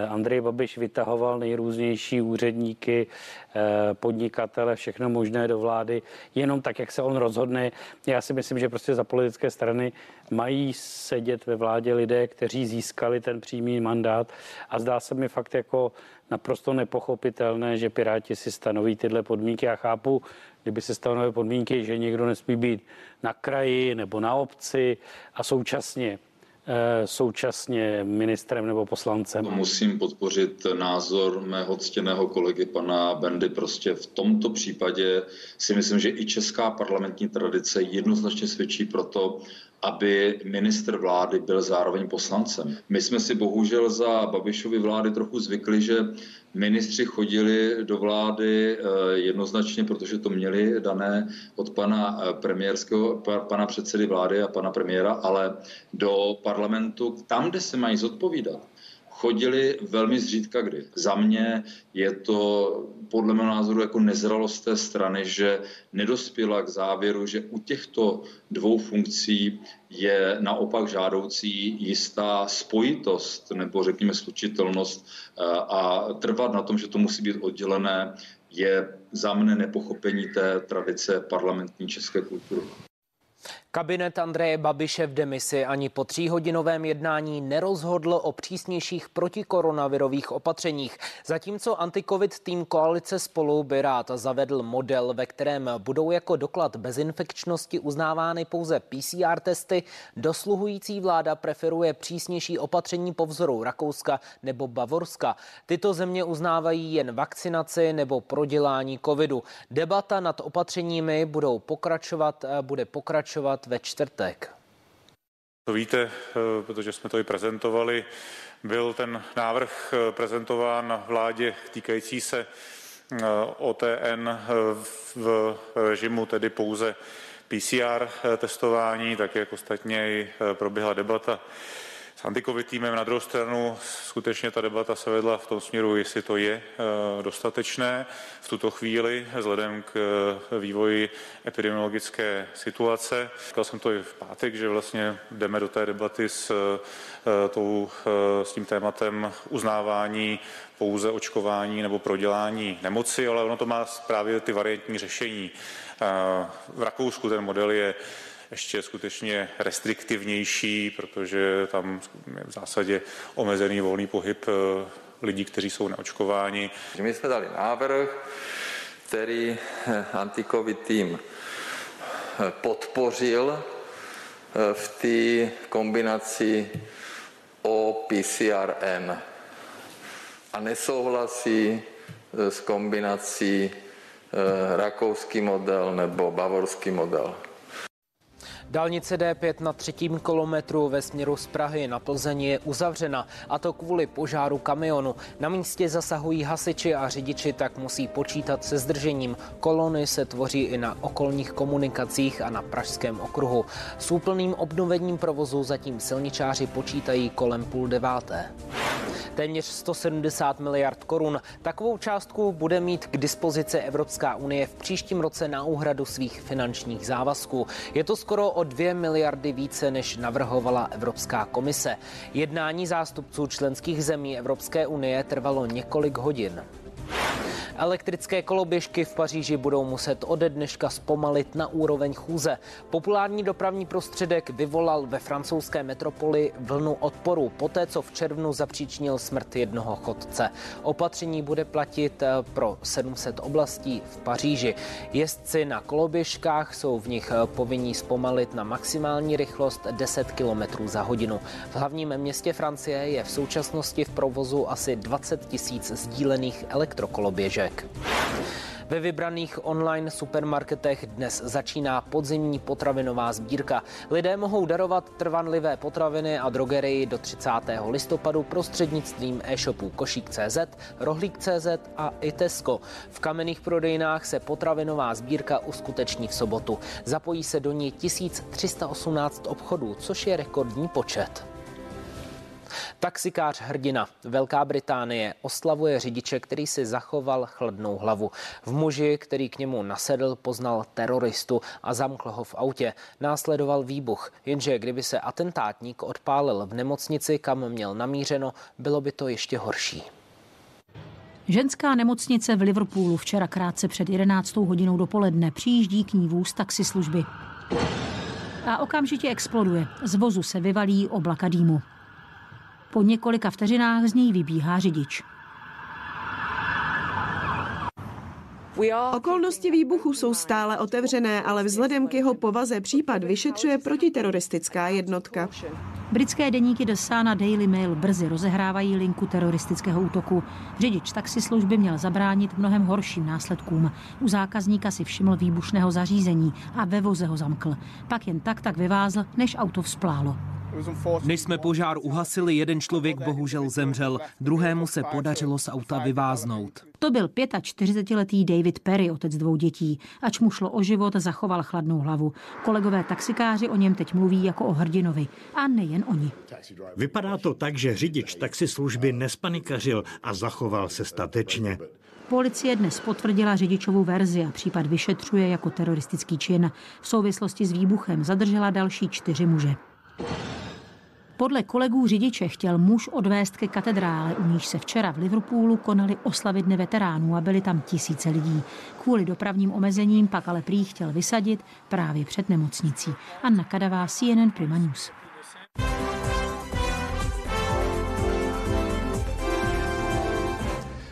Andrej Babiš vytahoval nejrůznější úředníky, eh, podnikatele, všechno možné do vlády, jenom tak, jak se on rozhodne. Já si myslím, že prostě za politické strany mají sedět ve vládě lidé, kteří získali ten přímý mandát a zdá se mi fakt jako naprosto nepochopitelné, že Piráti si stanoví tyhle podmínky. Já chápu, kdyby se stanovily podmínky, že někdo nesmí být na kraji nebo na obci a současně Eh, současně ministrem nebo poslancem. Musím podpořit názor mého ctěného kolegy pana Bendy. Prostě v tomto případě si myslím, že i česká parlamentní tradice jednoznačně svědčí pro to, aby ministr vlády byl zároveň poslancem. My jsme si bohužel za Babišovy vlády trochu zvykli, že ministři chodili do vlády eh, jednoznačně, protože to měli dané od pana eh, premiérského, pana předsedy vlády a pana premiéra, ale do parlamentu, tam, kde se mají zodpovídat, chodili velmi zřídka kdy. Za mě je to podle mého názoru jako nezralost té strany, že nedospěla k závěru, že u těchto dvou funkcí je naopak žádoucí jistá spojitost nebo řekněme slučitelnost eh, a trvat na tom, že to musí být oddělené, je za mne nepochopení té tradice parlamentní české kultury. Kabinet Andreje Babiše v demisi ani po tříhodinovém jednání nerozhodl o přísnějších protikoronavirových opatřeních. Zatímco antikovid tým koalice spolu by rád zavedl model, ve kterém budou jako doklad bezinfekčnosti uznávány pouze PCR testy, dosluhující vláda preferuje přísnější opatření po vzoru Rakouska nebo Bavorska. Tyto země uznávají jen vakcinaci nebo prodělání covidu. Debata nad opatřeními budou pokračovat, bude pokračovat hlasovat ve čtvrtek. To víte, eh, protože jsme to i prezentovali. Byl ten návrh eh, prezentován vládě týkající se eh, OTN v režimu tedy pouze PCR testování, tak jak ostatně i proběhla debata s antikovid týmem. Na druhou stranu skutečně ta debata se vedla v tom směru, jestli to je eh, dostatečné v tuto chvíli vzhledem k eh, vývoji epidemiologické situace. Říkal jsem to i v pátek, že vlastně jdeme do té debaty s, eh, tou, s tím tématem uznávání pouze očkování nebo prodělání nemoci, ale ono to má právě ty variantní řešení. V Rakousku ten model je ještě skutečně restriktivnější, protože tam je v zásadě omezený volný pohyb eh, lidí, kteří jsou neočkováni. My jsme dali návrh, který eh, antikovid tým eh, podpořil v té kombinaci o PCRN a nesouhlasí s kombinací rakouský model nebo bavorský model. Dálnice D5 na třetím kilometru ve směru z Prahy na Plzeň je uzavřena, a to kvůli požáru kamionu. Na místě zasahují hasiči a řidiči tak musí počítat se zdržením. Kolony se tvoří i na okolních komunikacích a na Pražském okruhu. S úplným obnovením provozu zatím silničáři počítají kolem půl deváté. Téměř 170 miliard korun. Takovou částku bude mít k dispozici Evropská unie v příštím roce na úhradu svých finančních závazků. Je to skoro o 2 miliardy více, než navrhovala Evropská komise. Jednání zástupců členských zemí Evropské unie trvalo několik hodin. Elektrické koloběžky v Paříži budou muset ode dneška zpomalit na úroveň chůze. Populární dopravní prostředek vyvolal ve francouzské metropoli vlnu odporu, poté co v červnu zapříčnil smrt jednoho chodce. Opatření bude platit eh, pro 700 oblastí v Paříži. Jezdci na koloběžkách jsou v nich eh, povinní zpomalit na maximální rychlost 10 km za hodinu. V hlavním městě Francie je v současnosti v provozu asi 20 tisíc sdílených elektrokoloběžek výsledek. Ve vybraných online supermarketech dnes začíná podzimní potravinová sbírka. Lidé mohou darovat trvanlivé potraviny a drogerii do 30. listopadu prostřednictvím e-shopu Košík.cz, Rohlík.cz a i Tesco. V kamenných prodejnách se potravinová sbírka uskuteční v sobotu. Zapojí se do ní 1318 obchodů, což je rekordní počet. Taxikář hrdina Velká Británie oslavuje řidiče, který si zachoval chladnou hlavu. V muži, který k němu nasedl, poznal teroristu a zamkl ho v autě. Následoval výbuch, jenže kdyby se atentátník odpálil v nemocnici, kam měl namířeno, bylo by to ještě horší. Ženská nemocnice v Liverpoolu včera krátce před 11. hodinou dopoledne přijíždí k ní vůz taxislužby. A okamžitě exploduje. Z vozu se vyvalí oblaka dýmu. Po několika vteřinách z něj vybíhá řidič. Okolnosti výbuchu jsou stále otevřené, ale vzhledem k jeho povaze případ vyšetřuje protiteroristická jednotka. Britské deníky The Sun a Daily Mail brzy rozehrávají linku teroristického útoku. Řidič taxislužby měl zabránit mnohem horším následkům. U zákazníka si všiml výbušného zařízení a ve voze ho zamkl. Pak jen tak tak vyvázl, než auto vzplálo. Než jsme požár uhasili, jeden člověk bohužel zemřel, druhému se podařilo z auta vyváznout. To byl 45-letý David Perry, otec dvou dětí. Ač mu šlo o život, zachoval chladnou hlavu. Kolegové taxikáři o něm teď mluví jako o hrdinovi. A nejen oni. Vypadá to tak, že řidič taxislužby nespanikařil a zachoval se statečně. Policie dnes potvrdila řidičovou verzi a případ vyšetřuje jako teroristický čin. V souvislosti s výbuchem zadržela další čtyři muže. Podle kolegů řidiče chtěl muž odvést ke katedrále, u níž se včera v Liverpoolu konaly oslavy dny veteránů a byly tam tisíce lidí. Kvůli dopravním omezením pak ale prý chtěl vysadit právě před nemocnicí. Anna Kadavá, CNN Prima News.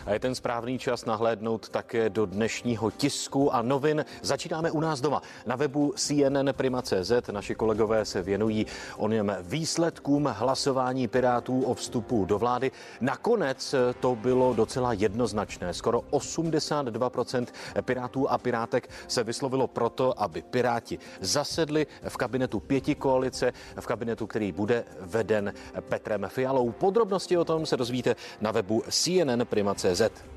A je ten správný čas nahlédnout také do dnešního tisku a novin. Začínáme u nás doma. Na webu CNN Prima.cz naši kolegové se věnují o něm výsledkům hlasování Pirátů o vstupu do vlády. Nakonec to bylo docela jednoznačné. Skoro 82% Pirátů a Pirátek se vyslovilo proto, aby Piráti zasedli v kabinetu pěti koalice, v kabinetu, který bude veden Petrem Fialou. Podrobnosti o tom se dozvíte na webu CNN Prima.cz.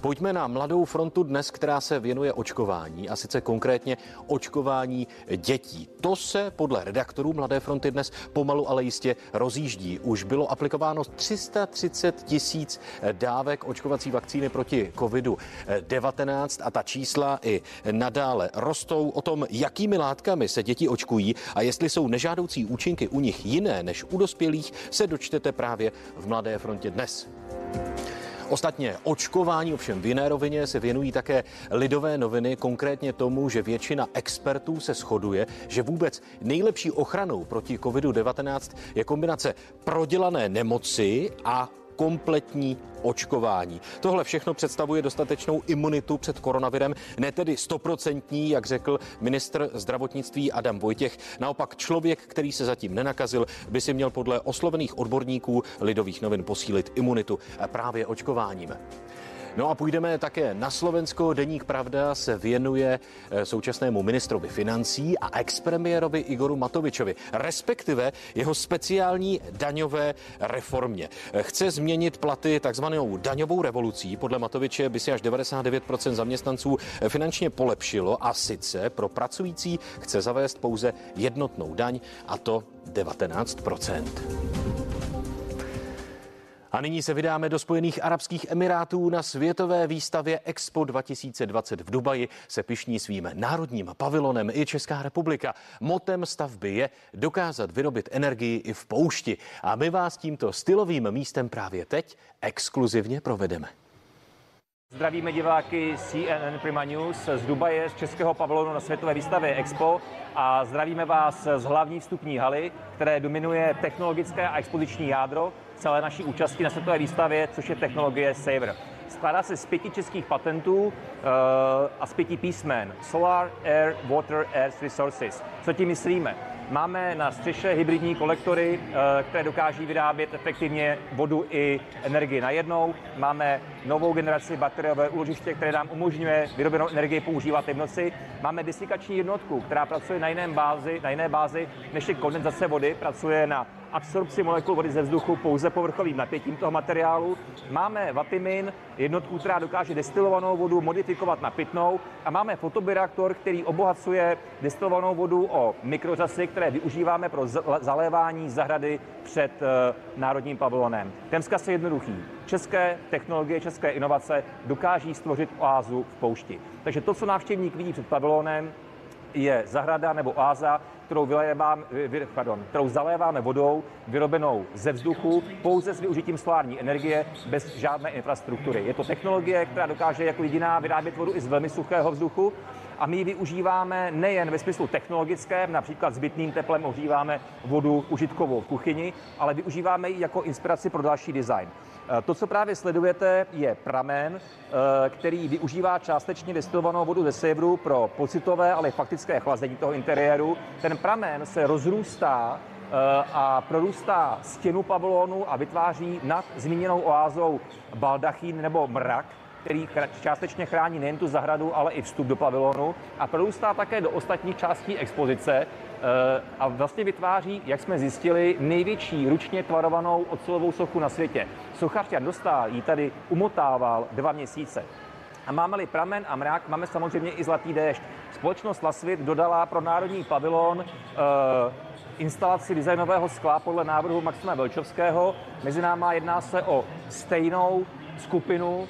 Pojďme na Mladou frontu dnes, která se věnuje očkování a sice konkrétně očkování dětí. To se podle redaktorů Mladé fronty dnes pomalu, ale jistě rozjíždí. Už bylo aplikováno 330 tisíc dávek očkovací vakcíny proti COVID-19 a ta čísla i nadále rostou. O tom, jakými látkami se děti očkují a jestli jsou nežádoucí účinky u nich jiné než u dospělých, se dočtete právě v Mladé frontě dnes. Ostatně očkování ovšem v jiné rovině se věnují také lidové noviny, konkrétně tomu, že většina expertů se shoduje, že vůbec nejlepší ochranou proti COVID-19 je kombinace prodělané nemoci a kompletní očkování. Tohle všechno představuje dostatečnou imunitu před koronavirem, ne tedy stoprocentní, jak řekl ministr zdravotnictví Adam Vojtěch. Naopak člověk, který se zatím nenakazil, by si měl podle oslovených odborníků lidových novin posílit imunitu právě očkováním. No a půjdeme také na Slovensko. Deník Pravda se věnuje eh, současnému ministrovi financí a expremiérovi Igoru Matovičovi, respektive jeho speciální daňové reformě. Eh, chce změnit platy takzvanou daňovou revolucí. Podle Matoviče by si až 99% zaměstnanců eh, finančně polepšilo a sice pro pracující chce zavést pouze jednotnou daň a to 19%. A nyní se vydáme do Spojených Arabských Emirátů. Na světové výstavě Expo 2020 v Dubaji se pišní svým národním pavilonem i Česká republika. Motem stavby je dokázat vyrobit energii i v poušti. A my vás tímto stylovým místem právě teď exkluzivně provedeme. Zdravíme diváky CNN Prima News z Dubaje, z českého pavilonu na světové výstavě Expo a zdravíme vás z hlavní vstupní haly, které dominuje technologické a expoziční jádro celé naší účasti na světové výstavě, což je technologie Saver. Skládá se z pěti českých patentů uh, a z pěti písmen. Solar, Air, Water, Earth Resources. Co tím myslíme? Máme na střeše hybridní kolektory, eh, které dokáží vyrábět efektivně vodu i energii najednou. Máme novou generaci bateriové úložiště, které nám umožňuje vyrobenou energii používat i v noci. Máme desikační jednotku, která pracuje na, jiném bázi, na jiné bázi než je kondenzace vody, pracuje na absorpci molekul vody ze vzduchu pouze povrchovým napětím toho materiálu. Máme Vatimin, jednotku, která dokáže destilovanou vodu modifikovat na pitnou a máme fotobioreaktor, který obohacuje destilovanou vodu o mikrořasy, které využíváme pro zalévání zahrady před uh, Národním pavilonem. Ten vzkaz je jednoduchý. České technologie, české inovace dokáží stvořit oázu v poušti. Takže to, co návštěvník vidí před pavilonem, je zahrada nebo oáza, kterou, vylejevám, pardon, kterou zaléváme vodou vyrobenou ze vzduchu pouze s využitím solární energie bez žádné infrastruktury. Je to technologie, která dokáže jako jediná vyrábět vodu i z velmi suchého vzduchu a my ji využíváme nejen ve smyslu technologickém, například zbytným teplem ohříváme vodu užitkovou v kuchyni, ale využíváme ji jako inspiraci pro další design. Eh, to, co právě sledujete, je pramen, eh, který využívá částečně destilovanou vodu ze severu pro pocitové, ale faktické chlazení toho interiéru. Ten pramen se rozrůstá eh, a prorůstá stěnu pavilonu a vytváří nad zmíněnou oázou baldachín nebo mrak, který částečně chrání nejen tu zahradu, ale i vstup do pavilonu a prorůstá také do ostatních částí expozice eh, a vlastně vytváří, jak jsme zjistili, největší ručně tvarovanou ocelovou sochu na světě. Sochař Jan Dostál ji tady umotával dva měsíce. A máme-li pramen a mrak, máme samozřejmě i zlatý déšť. Společnost Lasvit dodala pro Národní pavilon uh, instalaci designového skla podle návrhu Maxima Velčovského. Mezi náma jedná se o stejnou skupinu,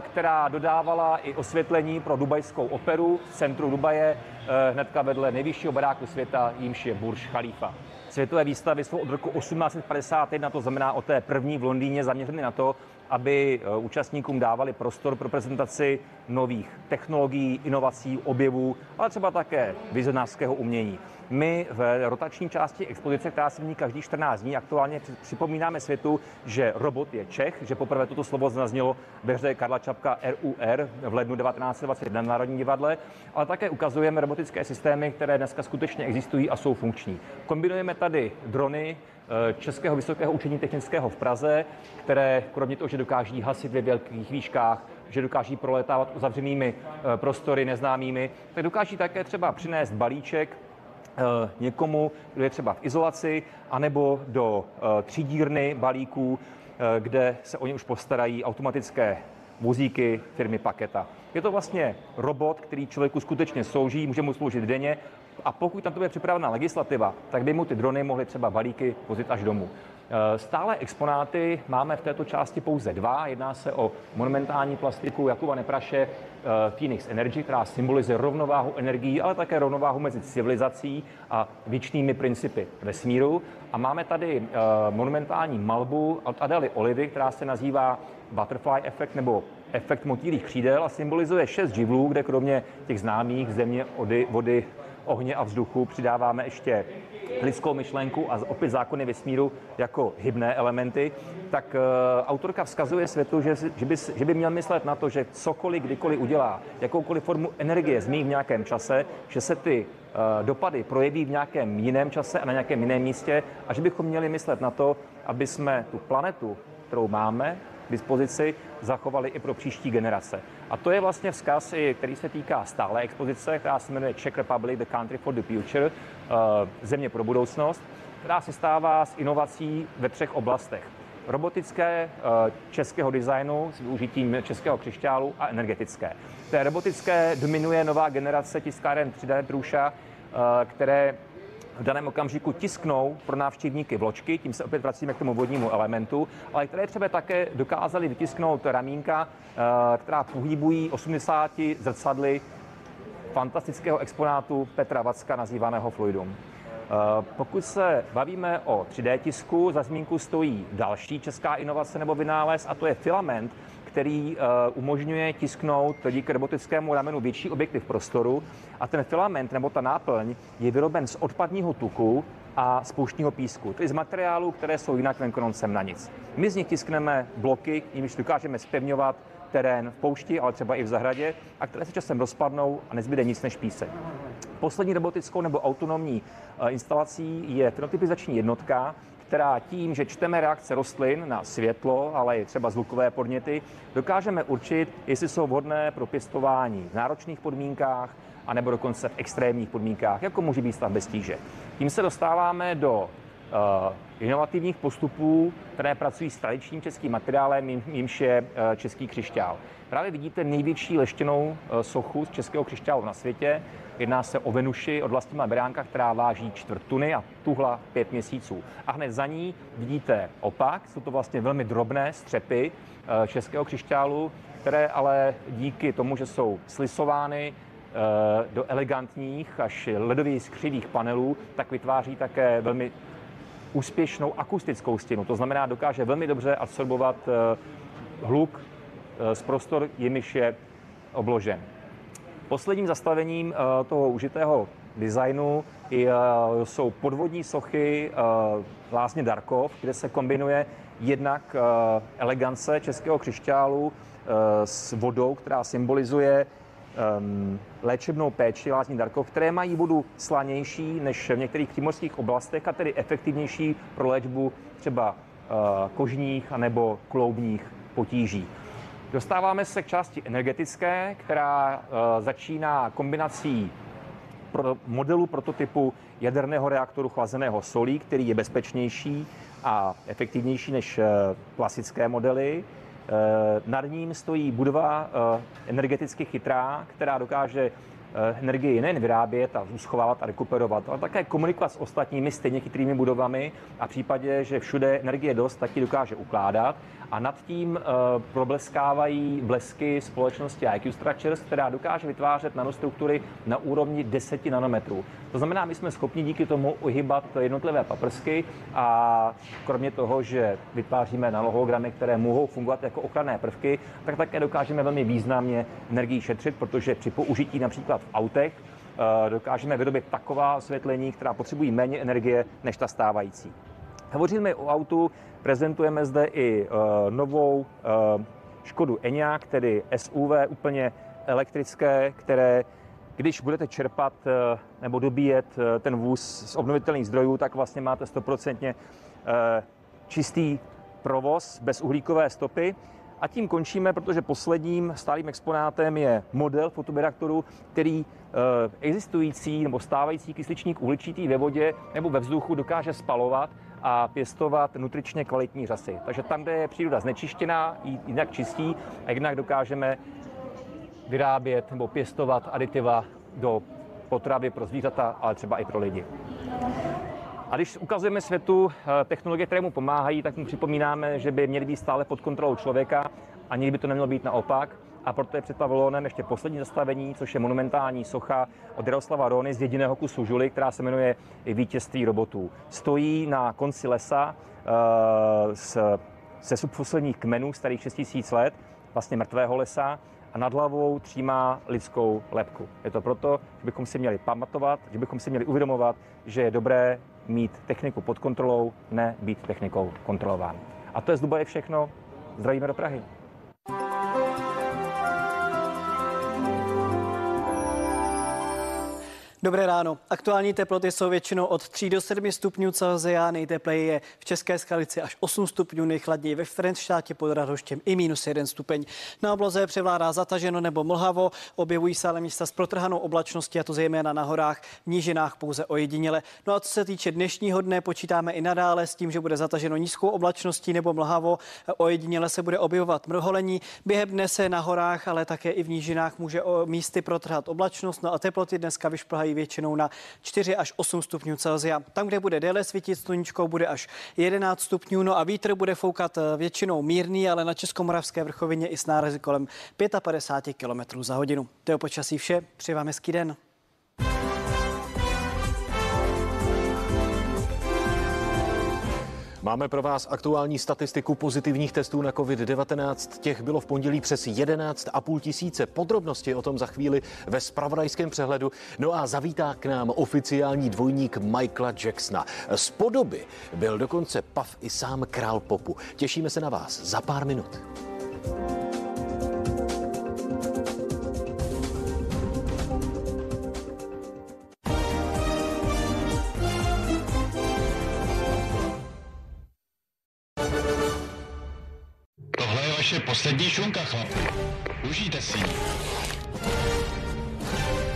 která dodávala i osvětlení pro dubajskou operu v centru Dubaje, eh, hnedka vedle nejvyššího baráku světa, jímž je Burj Khalifa. Světové výstavy jsou od roku 1851, to znamená o té první v Londýně, zaměřeny na to, aby eh, účastníkům dávali prostor pro prezentaci nových technologií, inovací, objevů, ale třeba také vizionářského umění. My v rotační části expozice, která se mění každý 14 dní, aktuálně připomínáme světu, že robot je Čech, že poprvé toto slovo zaznělo ve hře Karla Čapka RUR v lednu 1921 na Národní divadle, ale také ukazujeme robotické systémy, které dneska skutečně existují a jsou funkční. Kombinujeme tady drony, Českého vysokého učení technického v Praze, které kromě toho, že dokáží hasit ve velkých výškách, že dokáží proletávat uzavřenými eh, prostory neznámými, tak dokáží také třeba přinést balíček Eh, někomu, kdo je třeba v izolaci, anebo do eh, třídírny balíků, eh, kde se o ně už postarají automatické vozíky firmy Paketa. Je to vlastně robot, který člověku skutečně slouží, může mu sloužit denně a pokud tam to bude připravena legislativa, tak by mu ty drony mohly třeba balíky vozit až domů. Eh, stále exponáty máme v této části pouze dva. Jedná se o monumentální plastiku Jakuba Nepraše eh, Phoenix Energy, která symbolizuje rovnováhu energií, ale také rovnováhu mezi civilizací a věčnými principy vesmíru. A máme tady eh, monumentální malbu od Adely Olivy, která se nazývá Butterfly efekt nebo efekt motýlých křídel a symbolizuje šest živlů, kde kromě těch známých země, vody, vody ohně a vzduchu. Přidáváme ještě lidskou myšlenku a opět zákony vesmíru jako hybné elementy, tak uh, autorka vzkazuje světu, že, že, by, že by měl myslet na to, že cokoliv, kdykoliv udělá, jakoukoliv formu energie změní v nějakém čase, že se ty uh, dopady projeví v nějakém jiném čase a na nějakém jiném místě a že bychom měli myslet na to, aby jsme tu planetu, kterou máme, dispozici zachovali i pro příští generace. A to je vlastně vzkaz, který se týká stále expozice, která se jmenuje Czech Republic, The Country for the Future, eh, země pro budoucnost, která se stává z inovací ve třech oblastech. Robotické, eh, českého designu s využitím českého křišťálu a energetické. Té robotické dominuje nová generace tiskáren 3D Trůša, eh, které v daném okamžiku tisknou pro návštěvníky vločky, tím se opět vracíme k tomu vodnímu elementu, ale které třeba také dokázali vytisknout ramínka, eh, která pohybují 80 zrcadly fantastického exponátu Petra Vacka, nazývaného Fluidum. Eh, pokud se bavíme o 3D tisku, za zmínku stojí další česká inovace nebo vynález a to je filament, který eh, umožňuje tisknout díky robotickému ramenu větší objekty v prostoru a ten filament nebo ta náplň je vyroben z odpadního tuku a z pouštního písku, tedy z materiálů, které jsou jinak venkononcem na nic. My z nich tiskneme bloky, jimiž dokážeme spevňovat terén v poušti, ale třeba i v zahradě, a které se časem rozpadnou a nezbyde nic než písek. Poslední robotickou nebo autonomní eh, instalací je fenotypizační jednotka, která tím, že čteme reakce rostlin na světlo, ale i třeba zvukové podněty, dokážeme určit, jestli jsou vhodné pro pěstování v náročných podmínkách, anebo dokonce v extrémních podmínkách, jako může být stav bez tíže. Tím se dostáváme do inovativních postupů, které pracují s tradičním českým materiálem, jimž je uh, český křišťál. Právě vidíte největší leštěnou uh, sochu z českého křišťálu na světě. Jedná se o Venuši od Vlastima Beránka, která váží čtvrt tuny a tuhla pět měsíců. A hned za ní vidíte opak, jsou to vlastně velmi drobné střepy eh, českého křišťálu, které ale díky tomu, že jsou slisovány eh, do elegantních až ledově skřivých panelů, tak vytváří také velmi úspěšnou akustickou stěnu. To znamená, dokáže velmi dobře absorbovat eh, hluk z prostor, jimiž je obložen. Posledním zastavením eh, toho užitého designu eh, jsou podvodní sochy eh, Lásně Darkov, kde se kombinuje jednak elegance českého křišťálu s vodou, která symbolizuje ehm, léčebnou péči lázní Darkov, které mají vodu slanější než v některých přímořských oblastech a tedy efektivnější pro léčbu třeba kožních anebo kloubních potíží. Dostáváme se k části energetické, která eh, začíná kombinací pro modelu prototypu jaderného reaktoru chlazeného solí, který je bezpečnější a efektivnější než eh, klasické modely. Eh, nad ním stojí budova energeticky chytrá, která dokáže energii nejen vyrábět a uschovávat a rekuperovat, ale také komunikovat s ostatními stejně chytrými budovami a v případě, že všude energie dost, tak ji dokáže ukládat a nad tím uh, probleskávají blesky společnosti IQ Structures, která dokáže vytvářet nanostruktury na úrovni 10 nanometrů. To znamená, my jsme schopni díky tomu uhybat jednotlivé paprsky a kromě toho, že vytváříme nanologramy, které mohou fungovat jako ochranné prvky, tak také dokážeme velmi významně energii šetřit, protože při použití například v autech uh, dokážeme vyrobit taková osvětlení, která potřebují méně energie než ta stávající. Hovoříme o autu, prezentujeme zde i uh, novou uh, Škodu Enyaq, tedy SUV úplně elektrické, které když budete čerpat nebo dobíjet ten vůz z obnovitelných zdrojů, tak vlastně máte stoprocentně čistý provoz bez uhlíkové stopy. A tím končíme, protože posledním stálým exponátem je model fotoreaktoru, který existující nebo stávající kysličník uhličitý ve vodě nebo ve vzduchu dokáže spalovat a pěstovat nutričně kvalitní řasy. Takže tam, kde je příroda znečištěná, jinak čistí a jinak dokážeme vyrábět nebo pěstovat aditiva do potravy pro zvířata, ale třeba i pro lidi. A když ukazujeme světu eh, technologie, které mu pomáhají, tak mu připomínáme, že by měly být stále pod kontrolou člověka a nikdy by to nemělo být naopak a proto je před pavilonem ještě poslední zastavení, což je monumentální socha od Jaroslava Rony z jediného kusu žuly, která se jmenuje Vítězství robotů. Stojí na konci lesa uh, se subfosilních kmenů starých 6000 let, vlastně mrtvého lesa, a nad hlavou třímá lidskou lepku. Je to proto, že bychom si měli pamatovat, že bychom si měli uvědomovat, že je dobré mít techniku pod kontrolou, ne být technikou kontrolován. A to je z Dubaje všechno. Zdravíme do Prahy. Dobré ráno. Aktuální teploty jsou většinou od 3 do 7 stupňů Celsia. Nejtepleji je v České skalici až 8 stupňů, nejchladněji ve Frenštátě pod Radoštěm i minus 1 stupeň. Na obloze převládá zataženo nebo mlhavo. Objevují se ale místa s protrhanou oblačností, a to zejména na horách, v nížinách pouze ojediněle. No a co se týče dnešního dne, počítáme i nadále s tím, že bude zataženo nízkou oblačností nebo mlhavo. Ojediněle se bude objevovat mrholení. Během dne se na horách, ale také i v nížinách může o místy protrhat oblačnost. No a teploty dneska vyšplhají mají většinou na 4 až 8 stupňů Celsia. Tam, kde bude déle svítit sluníčko, bude až 11 stupňů. No a vítr bude foukat eh, většinou mírný, ale na Českomoravské vrchovině i s nárazy kolem 55 km za hodinu. To je počasí vše. Přeji vám hezký den. Máme pro vás aktuální statistiku pozitivních testů na COVID-19. Těch bylo v pondělí přes 11,5 tisíce. Podrobnosti o tom za chvíli ve spravodajském přehledu. No a zavítá k nám oficiální dvojník Michaela Jacksona. Z podoby byl dokonce pav i sám král popu. Těšíme se na vás za pár minut. Vaše poslední šunka, chlapi. Užijte si ji.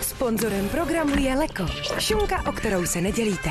Sponzorem programu je Leko. Šunka, o kterou se nedělíte.